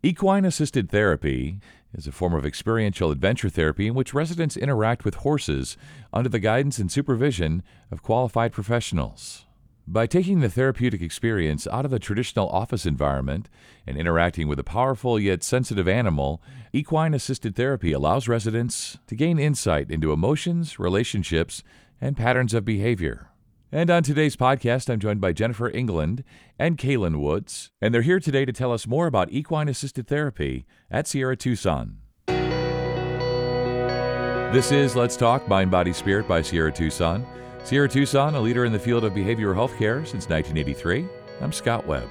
Equine assisted therapy is a form of experiential adventure therapy in which residents interact with horses under the guidance and supervision of qualified professionals. By taking the therapeutic experience out of the traditional office environment and interacting with a powerful yet sensitive animal, equine assisted therapy allows residents to gain insight into emotions, relationships, and patterns of behavior. And on today's podcast, I'm joined by Jennifer England and Kaylin Woods, and they're here today to tell us more about equine assisted therapy at Sierra Tucson. This is Let's Talk Mind, Body, Spirit by Sierra Tucson. Sierra Tucson, a leader in the field of behavioral health care since 1983. I'm Scott Webb.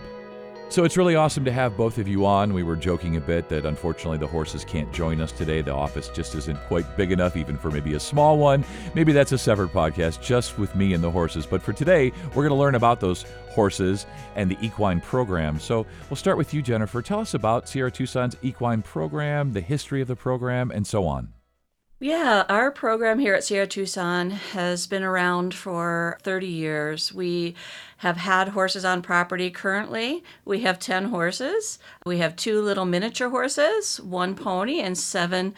So it's really awesome to have both of you on. We were joking a bit that unfortunately the horses can't join us today. The office just isn't quite big enough, even for maybe a small one. Maybe that's a separate podcast just with me and the horses. But for today, we're going to learn about those horses and the equine program. So we'll start with you, Jennifer. Tell us about Sierra Tucson's equine program, the history of the program, and so on. Yeah, our program here at Sierra Tucson has been around for 30 years. We have had horses on property currently. We have 10 horses. We have two little miniature horses, one pony, and seven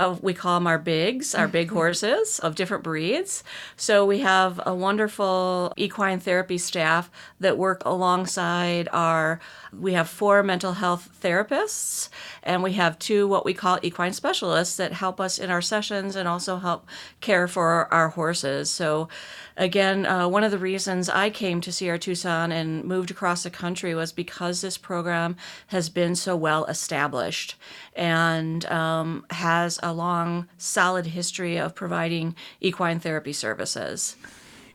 of we call them our bigs, our big horses of different breeds. So we have a wonderful equine therapy staff that work alongside our we have four mental health therapists and we have two what we call equine specialists that help us in our sessions and also help care for our horses. So again, uh, one of the reasons I came to Sierra Tucson and moved across the country was because this program has been so well established and um, has a long, solid history of providing equine therapy services.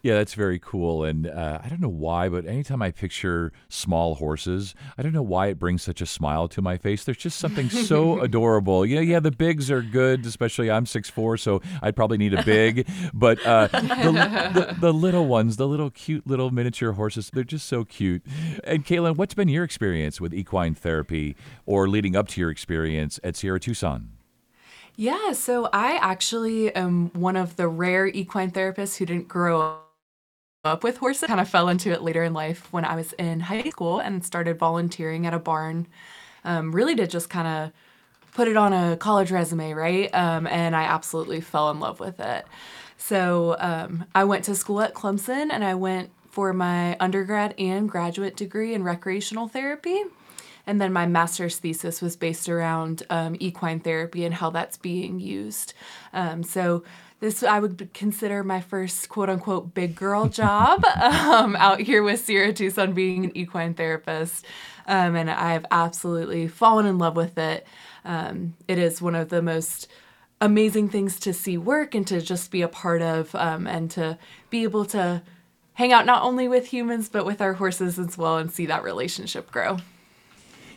Yeah, that's very cool. And uh, I don't know why, but anytime I picture small horses, I don't know why it brings such a smile to my face. There's just something so adorable. Yeah, yeah, the bigs are good, especially I'm six four, so I'd probably need a big. But uh, the, the, the, little ones, the little cute little miniature horses, they're just so cute. And Kaylin, what's been your experience with equine therapy or leading up to your experience at Sierra Tucson? Yeah, so I actually am one of the rare equine therapists who didn't grow up with horses. Kind of fell into it later in life when I was in high school and started volunteering at a barn. Um, really to just kind of put it on a college resume, right? Um, and I absolutely fell in love with it. So um, I went to school at Clemson and I went for my undergrad and graduate degree in recreational therapy. And then my master's thesis was based around um, equine therapy and how that's being used. Um, so this I would consider my first quote unquote big girl job um, out here with Sierra Tucson being an equine therapist. Um, and I've absolutely fallen in love with it. Um, it is one of the most amazing things to see work and to just be a part of um, and to be able to hang out not only with humans but with our horses as well and see that relationship grow.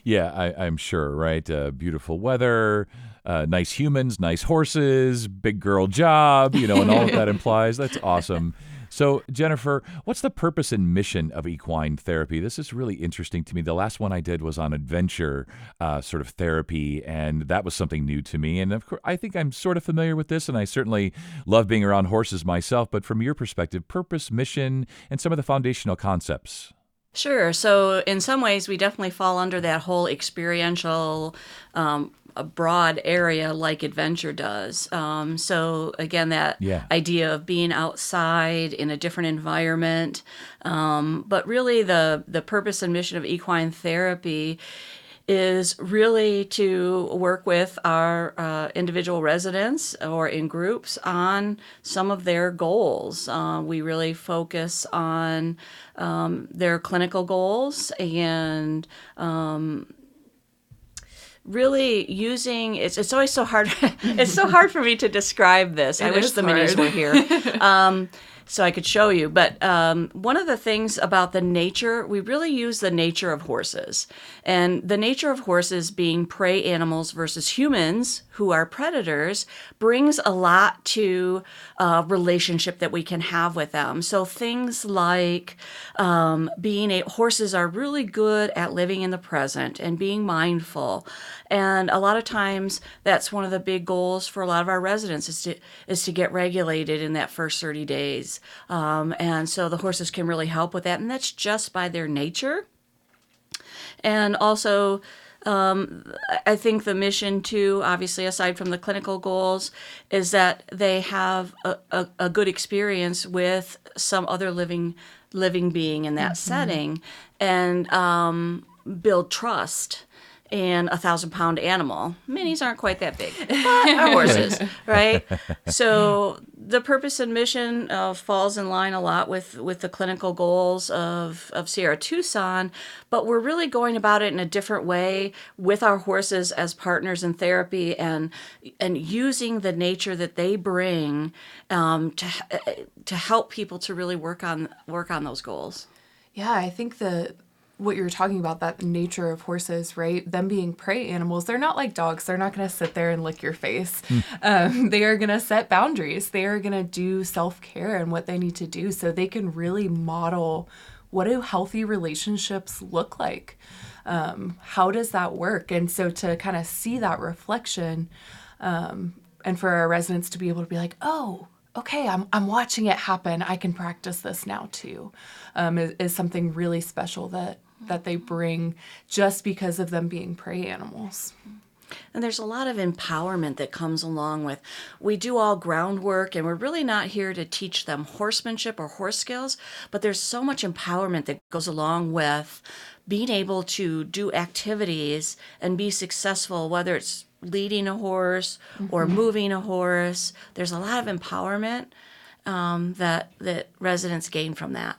Yeah, I, am sure, right? Uh, beautiful weather, uh, nice humans, nice horses, big girl job, you know, and all that implies. That's awesome. So, Jennifer, what's the purpose and mission of equine therapy? This is really interesting to me. The last one I did was on adventure uh, sort of therapy, and that was something new to me. And of course, I think I'm sort of familiar with this, and I certainly love being around horses myself. But from your perspective, purpose, mission, and some of the foundational concepts. Sure. So, in some ways, we definitely fall under that whole experiential, um, a broad area like adventure does. Um, so, again, that yeah. idea of being outside in a different environment. Um, but really, the, the purpose and mission of equine therapy is really to work with our uh, individual residents or in groups on some of their goals. Uh, we really focus on um, their clinical goals and um, really using it's it's always so hard it's so hard for me to describe this. It I wish the minis were here. Um, so I could show you. But um, one of the things about the nature, we really use the nature of horses. And the nature of horses being prey animals versus humans, who are predators, brings a lot to a relationship that we can have with them. So things like um, being a horses are really good at living in the present and being mindful. And a lot of times that's one of the big goals for a lot of our residents is to is to get regulated in that first 30 days. Um, and so the horses can really help with that. And that's just by their nature. And also, um, I think the mission, too, obviously, aside from the clinical goals, is that they have a, a, a good experience with some other living living being in that mm-hmm. setting and um, build trust and a thousand pound animal. Minis aren't quite that big, but are horses, right? So the purpose and mission uh, falls in line a lot with with the clinical goals of of Sierra Tucson, but we're really going about it in a different way with our horses as partners in therapy and and using the nature that they bring um, to to help people to really work on work on those goals. Yeah, I think the what you're talking about that nature of horses right? Them being prey animals they're not like dogs. They're not going to sit there and lick your face. Mm. um, they are going to set boundaries. They are going to do self-care and what they need to do so they can really model what do healthy relationships look like. Um, how does that work? And so to kind of see that reflection um, and for our residents to be able to be like oh okay, I'm, I'm watching it happen. I can practice this now too, um, is, is something really special that that they bring just because of them being prey animals. And there's a lot of empowerment that comes along with. We do all groundwork, and we're really not here to teach them horsemanship or horse skills, but there's so much empowerment that goes along with being able to do activities and be successful, whether it's leading a horse mm-hmm. or moving a horse. There's a lot of empowerment um, that that residents gain from that.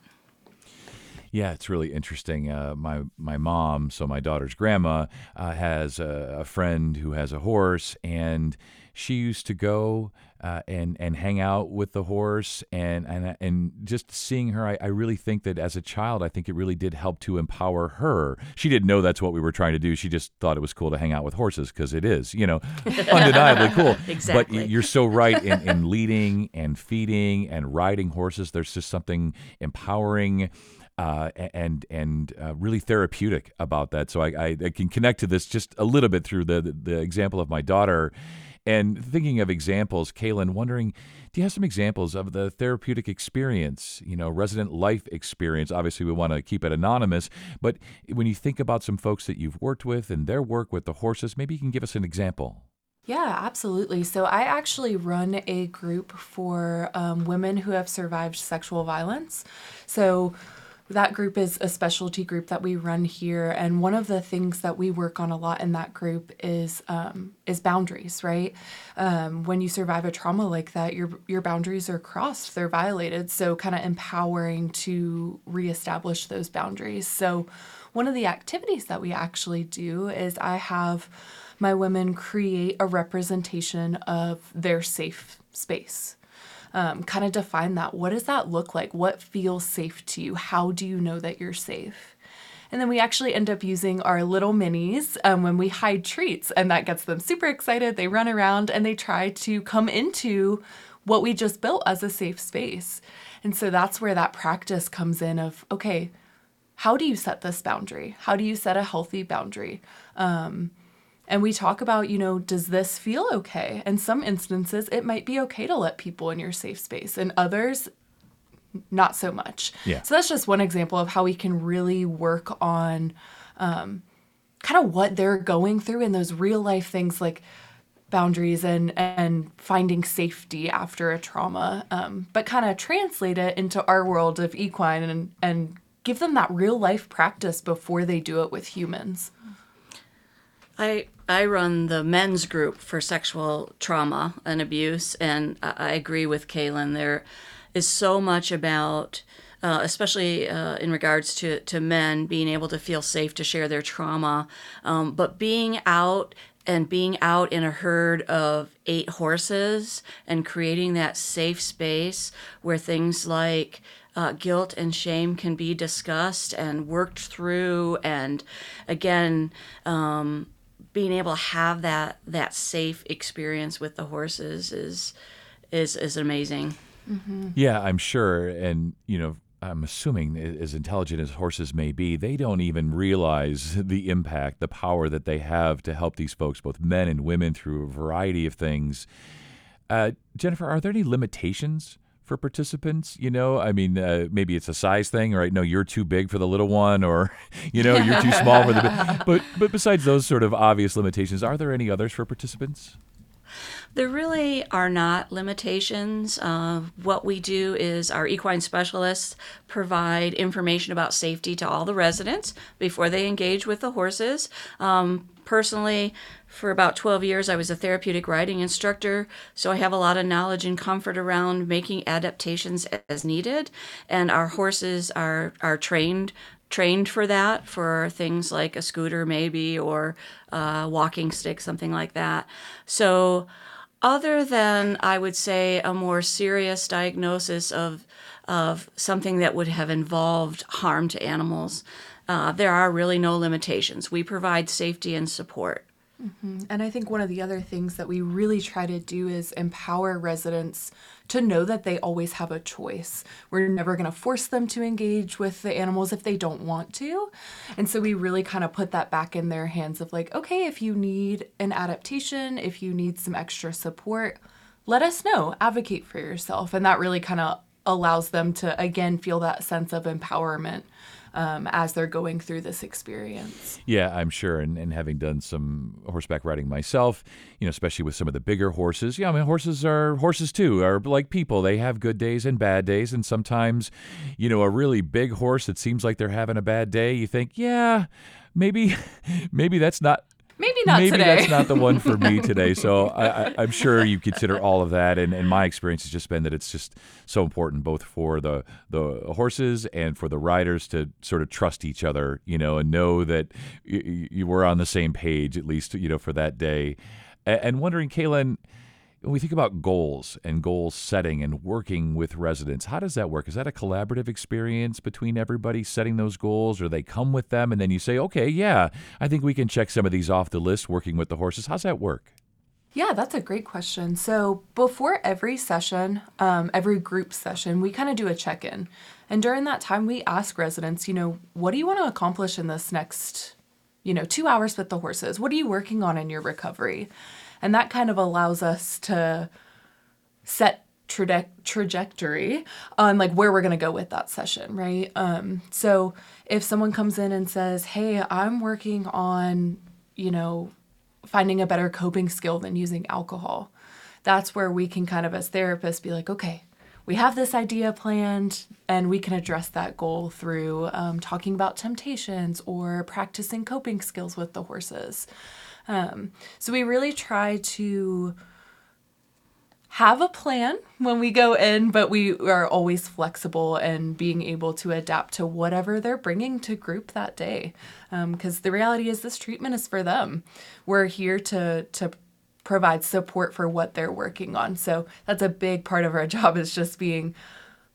Yeah, it's really interesting. Uh, my my mom, so my daughter's grandma, uh, has a, a, friend who has a horse, and she used to go uh, and and hang out with the horse, and and and just seeing her, I, I really think that as a child, I think it really did help to empower her. She didn't know that's what we were trying to do. She just thought it was cool to hang out with horses because it is, you know, undeniably cool. exactly. But you're so right in, in leading and feeding and riding horses. There's just something empowering uh, and and uh, really therapeutic about that. So I, I, I, can connect to this just a little bit through the the example of my daughter. And thinking of examples, Kaylin, wondering, do you have some examples of the therapeutic experience, you know, resident life experience? Obviously, we want to keep it anonymous, but when you think about some folks that you've worked with and their work with the horses, maybe you can give us an example. Yeah, absolutely. So I actually run a group for um, women who have survived sexual violence. So that group is a specialty group that we run here and one of the things that we work on a lot in that group is um, is boundaries right? Um, when you survive a trauma like that your your boundaries are crossed they're violated so kind of empowering to reestablish those boundaries. So one of the activities that we actually do is i have my women create a representation of their safe space um, kind of define that. What does that look like? What feels safe to you? How do you know that you're safe? And then we actually end up using our little minis um, when we hide treats, and that gets them super excited. They run around and they try to come into what we just built as a safe space. And so that's where that practice comes in of okay, how do you set this boundary? How do you set a healthy boundary? Um, and we talk about, you know, does this feel okay? In some instances, it might be okay to let people in your safe space, and others, not so much. Yeah. So that's just one example of how we can really work on um, kind of what they're going through and those real life things like boundaries and and finding safety after a trauma, um, but kind of translate it into our world of equine and and give them that real life practice before they do it with humans. I I run the men's group for sexual trauma and abuse, and I agree with Kaylin. There is so much about, uh, especially uh, in regards to, to men, being able to feel safe to share their trauma, um, but being out and being out in a herd of eight horses and creating that safe space where things like uh, guilt and shame can be discussed and worked through and again um, being able to have that that safe experience with the horses is is is amazing. Mm-hmm. Yeah, I'm sure, and you know, I'm assuming as intelligent as horses may be, they don't even realize the impact, the power that they have to help these folks, both men and women, through a variety of things. Uh, Jennifer, are there any limitations for participants? You know, I mean, uh, maybe it's a size thing, right? No, you're too big for the little one, or you know, you're too small for the. Big. But but besides those sort of obvious limitations, are there any others for participants? There really are not limitations. Uh, what we do is our equine specialists provide information about safety to all the residents before they engage with the horses. Um, personally, for about 12 years, I was a therapeutic riding instructor, so I have a lot of knowledge and comfort around making adaptations as needed. And our horses are, are trained trained for that for things like a scooter maybe or a walking stick something like that so other than i would say a more serious diagnosis of of something that would have involved harm to animals uh, there are really no limitations we provide safety and support Mm-hmm. And I think one of the other things that we really try to do is empower residents to know that they always have a choice. We're never going to force them to engage with the animals if they don't want to. And so we really kind of put that back in their hands of like, okay, if you need an adaptation, if you need some extra support, let us know, advocate for yourself. And that really kind of allows them to, again, feel that sense of empowerment um, as they're going through this experience. Yeah, I'm sure. And, and having done some horseback riding myself, you know, especially with some of the bigger horses, yeah, I mean, horses are horses too, are like people. They have good days and bad days. And sometimes, you know, a really big horse that seems like they're having a bad day, you think, yeah, maybe, maybe that's not maybe not maybe today. that's not the one for me today. So I, am sure you consider all of that, and, and my experience has just been that it's just so important both for the the horses and for the riders to sort of trust each other, you know, and know that you, you were on the same page at least, you know, for that day. And, and wondering, Kaylin when we think about goals and goal setting and working with residents, how does that work? Is that a collaborative experience between everybody setting those goals, or they come with them and then you say, okay, yeah, I think we can check some of these off the list working with the horses? How's that work? Yeah, that's a great question. So, before every session, um, every group session, we kind of do a check in. And during that time, we ask residents, you know, what do you want to accomplish in this next, you know, two hours with the horses? What are you working on in your recovery? And that kind of allows us to set traje- trajectory on like where we're going to go with that session, right? Um, so if someone comes in and says, "Hey, I'm working on, you know, finding a better coping skill than using alcohol." That's where we can kind of as therapists be like, "Okay, we have this idea planned and we can address that goal through um, talking about temptations or practicing coping skills with the horses um, so we really try to have a plan when we go in, but we are always flexible and being able to adapt to whatever they're bringing to group that day. Because um, the reality is, this treatment is for them. We're here to to provide support for what they're working on. So that's a big part of our job is just being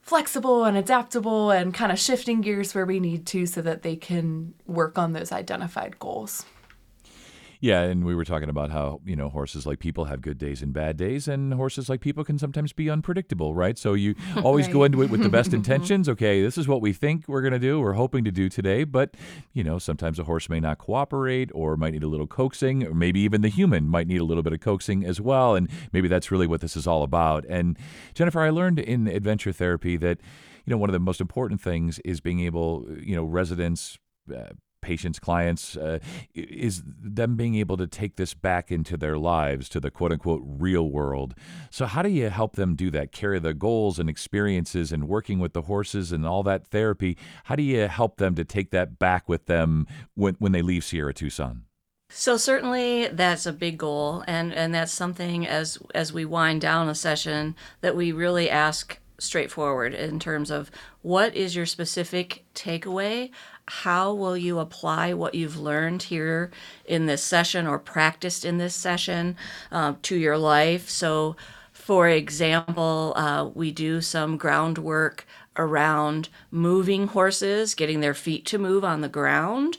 flexible and adaptable and kind of shifting gears where we need to so that they can work on those identified goals. Yeah, and we were talking about how, you know, horses like people have good days and bad days, and horses like people can sometimes be unpredictable, right? So you always right. go into it with the best intentions. Okay, this is what we think we're going to do, we're hoping to do today, but, you know, sometimes a horse may not cooperate or might need a little coaxing, or maybe even the human might need a little bit of coaxing as well. And maybe that's really what this is all about. And Jennifer, I learned in adventure therapy that, you know, one of the most important things is being able, you know, residents, uh, patients, clients, uh, is them being able to take this back into their lives, to the quote unquote real world. So, how do you help them do that? Carry the goals and experiences and working with the horses and all that therapy. How do you help them to take that back with them when, when they leave Sierra Tucson? So certainly that's a big goal and and that's something as as we wind down a session that we really ask straightforward in terms of what is your specific takeaway how will you apply what you've learned here in this session or practiced in this session uh, to your life? So, for example, uh, we do some groundwork around moving horses, getting their feet to move on the ground,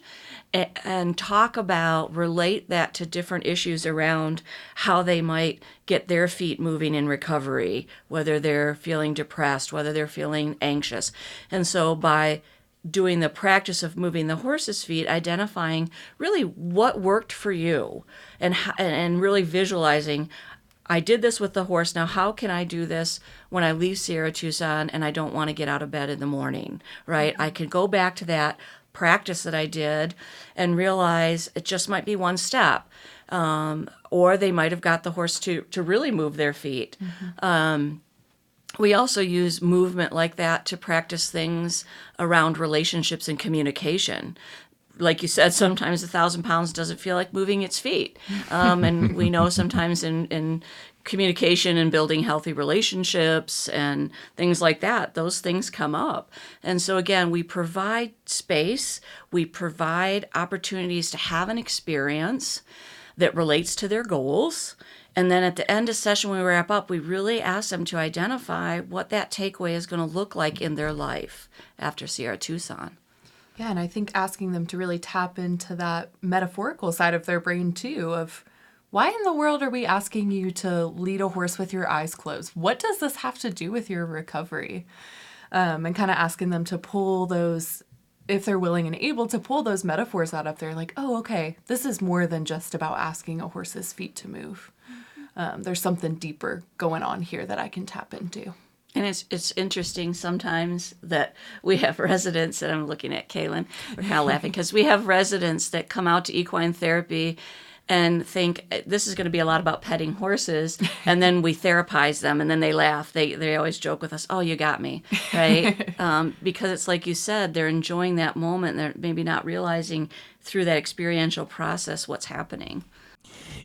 and, talk about, relate that to different issues around how they might get their feet moving in recovery, whether they're feeling depressed, whether they're feeling anxious. And so by doing the practice of moving the horse's feet, identifying really what worked for you and and really visualizing I did this with the horse. Now, how can I do this when I leave Sierra Tucson and I don't want to get out of bed in the morning, right? Mm-hmm. I can go back to that practice that I did and realize it just might be one step. Um, or they might have got the horse to, to really move their feet. Um, we also use movement like that to practice things around relationships and communication like you said, sometimes a thousand pounds doesn't feel like moving its feet. Um, and we know sometimes in, in communication and building healthy relationships and things like that, those things come up. And so, again, we provide space, we provide opportunities to have an experience that relates to their goals. And then at the end of session, when we wrap up, we really ask them to identify what that takeaway is going to look like in their life after Sierra Tucson. Yeah, and I think asking them to really tap into that metaphorical side of their brain too of why in the world are we asking you to lead a horse with your eyes closed? What does this have to do with your recovery? Um, and kind of asking them to pull those, if they're willing and able to pull those metaphors out of there, like, oh, okay, this is more than just about asking a horse's feet to move. Um, there's something deeper going on here that I can tap into. And it's it's interesting sometimes that we have residents, and I'm looking at Kaylin, we're kind of laughing because we have residents that come out to equine therapy and think this is going to be a lot about petting horses, and then we therapize them, and then they laugh. They they always joke with us, "Oh, you got me," right? um, because it's like you said, they're enjoying that moment. They're maybe not realizing through that experiential process what's happening.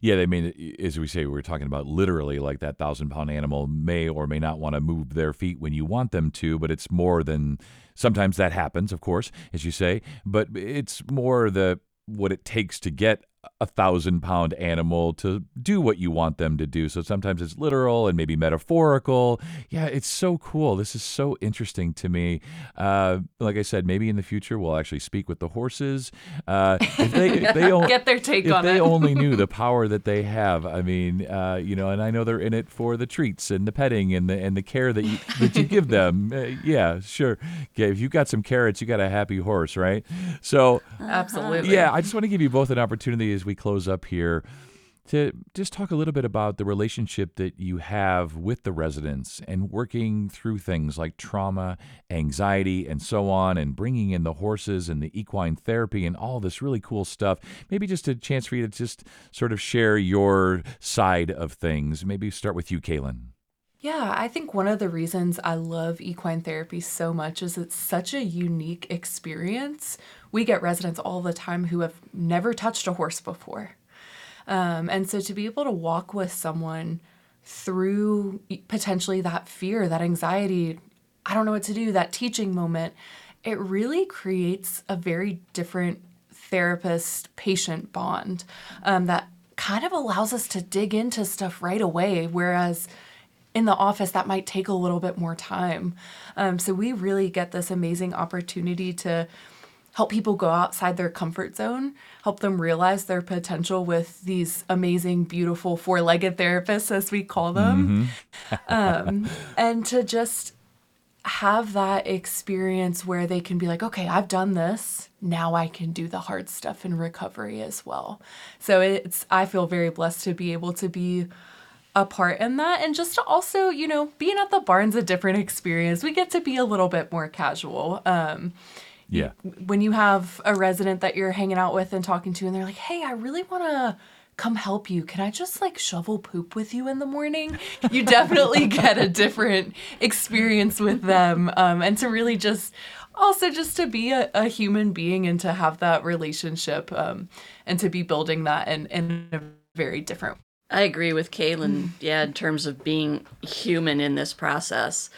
Yeah, they mean as we say, we're talking about literally like that thousand pound animal may or may not want to move their feet when you want them to, but it's more than sometimes that happens, of course, as you say, but it's more the what it takes to get a thousand pound animal to do what you want them to do. So sometimes it's literal and maybe metaphorical. Yeah, it's so cool. This is so interesting to me. Uh, like I said, maybe in the future we'll actually speak with the horses. Uh, if they, if they get their take if on they it. only knew the power that they have. I mean, uh, you know, and I know they're in it for the treats and the petting and the and the care that you that you give them. Uh, yeah, sure. Okay, if you've got some carrots, you got a happy horse, right? So Absolutely. yeah, I just want to give you both an opportunity as we close up here to just talk a little bit about the relationship that you have with the residents and working through things like trauma, anxiety, and so on, and bringing in the horses and the equine therapy and all this really cool stuff. Maybe just a chance for you to just sort of share your side of things. Maybe start with you, Kaylin. Yeah, I think one of the reasons I love equine therapy so much is it's such a unique experience. We get residents all the time who have never touched a horse before. Um, and so to be able to walk with someone through potentially that fear, that anxiety, I don't know what to do, that teaching moment, it really creates a very different therapist patient bond um, that kind of allows us to dig into stuff right away. Whereas in the office, that might take a little bit more time. Um, so we really get this amazing opportunity to help people go outside their comfort zone, help them realize their potential with these amazing, beautiful four legged therapists, as we call them, um, and to just have that experience where they can be like, okay, I've done this. Now I can do the hard stuff in recovery as well. So it's, I feel very blessed to be able to be a part in that. And just to also you know being at the barn's a different experience. We get to be a little bit more casual. Um Yeah. when you have a resident that you're hanging out with and talking to and they're like hey i really want to come help you. Can i just like shovel poop with you in the morning? You definitely get a different experience with them. Um, and to really just also just to be a, a human being and to have that relationship um, and to be building that in, in a very different I agree with Kaylin, yeah, in terms of being human in this process.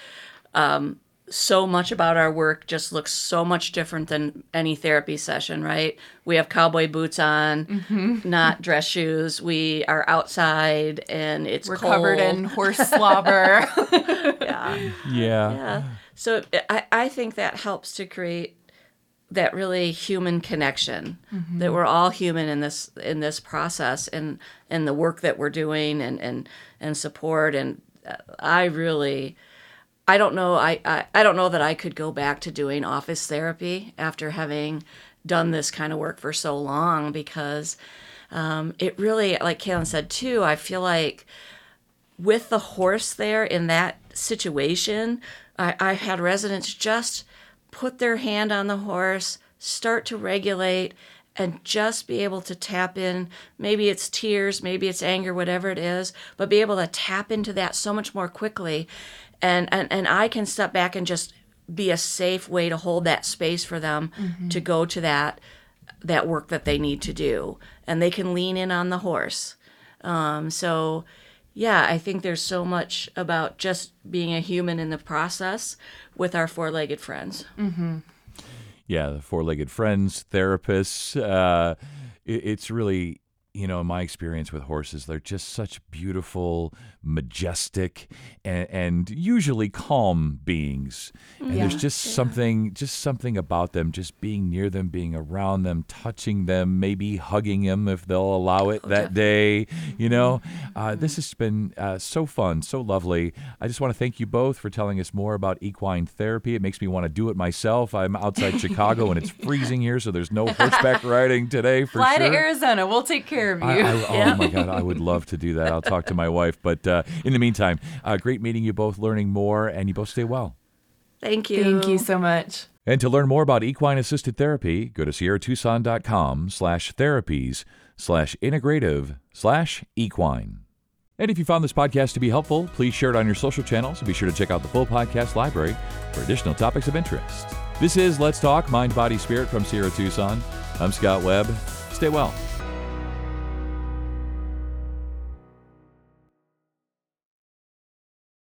Um, so much about our work just looks so much different than any therapy session, right? We have cowboy boots on, not dress shoes. We are outside and it's we're cold. covered in horse slobber yeah. Yeah. Yeah. So I, I think that helps to create that really human connection that we're all human in this in this process and and the work that we're doing and and and support. And uh, I really I don't know I, I I don't know that I could go back to doing office therapy after having done this kind of work for so long because um, it really like Kaylin said too I feel like with the horse there in that situation, I, I had residents just put their hand on the horse, start to regulate, and just be able to tap in. Maybe it's tears, maybe it's anger, whatever it is, but be able to tap into that so much more quickly. And, and, and I can step back and just be a safe way to hold that space for them mm-hmm. to go to that that work that they need to do and they can lean in on the horse um, so yeah i think there's so much about just being a human in the process with our four-legged friends mm-hmm. yeah the four-legged friends therapists uh, it, it's really you know, in my experience with horses, they're just such beautiful, majestic, and, and usually calm beings. And yeah, there's just yeah. something, just something about them, just being near them, being around them, touching them, maybe hugging them if they'll allow it oh, that definitely. day. You know, mm-hmm. uh, this has been uh, so fun, so lovely. I just want to thank you both for telling us more about equine therapy. It makes me want to do it myself. I'm outside Chicago and it's freezing here, so there's no horseback riding today for Fly sure. to Arizona. We'll take care of you. I, I, yeah. Oh my God, I would love to do that. I'll talk to my wife. But uh, in the meantime, uh, great meeting you both, learning more, and you both stay well. Thank you. Thank you so much. And to learn more about equine assisted therapy, go to sierratucson.com slash therapies slash integrative slash equine. And if you found this podcast to be helpful, please share it on your social channels and be sure to check out the full podcast library for additional topics of interest. This is Let's Talk Mind, Body, Spirit from Sierra Tucson. I'm Scott Webb. Stay well.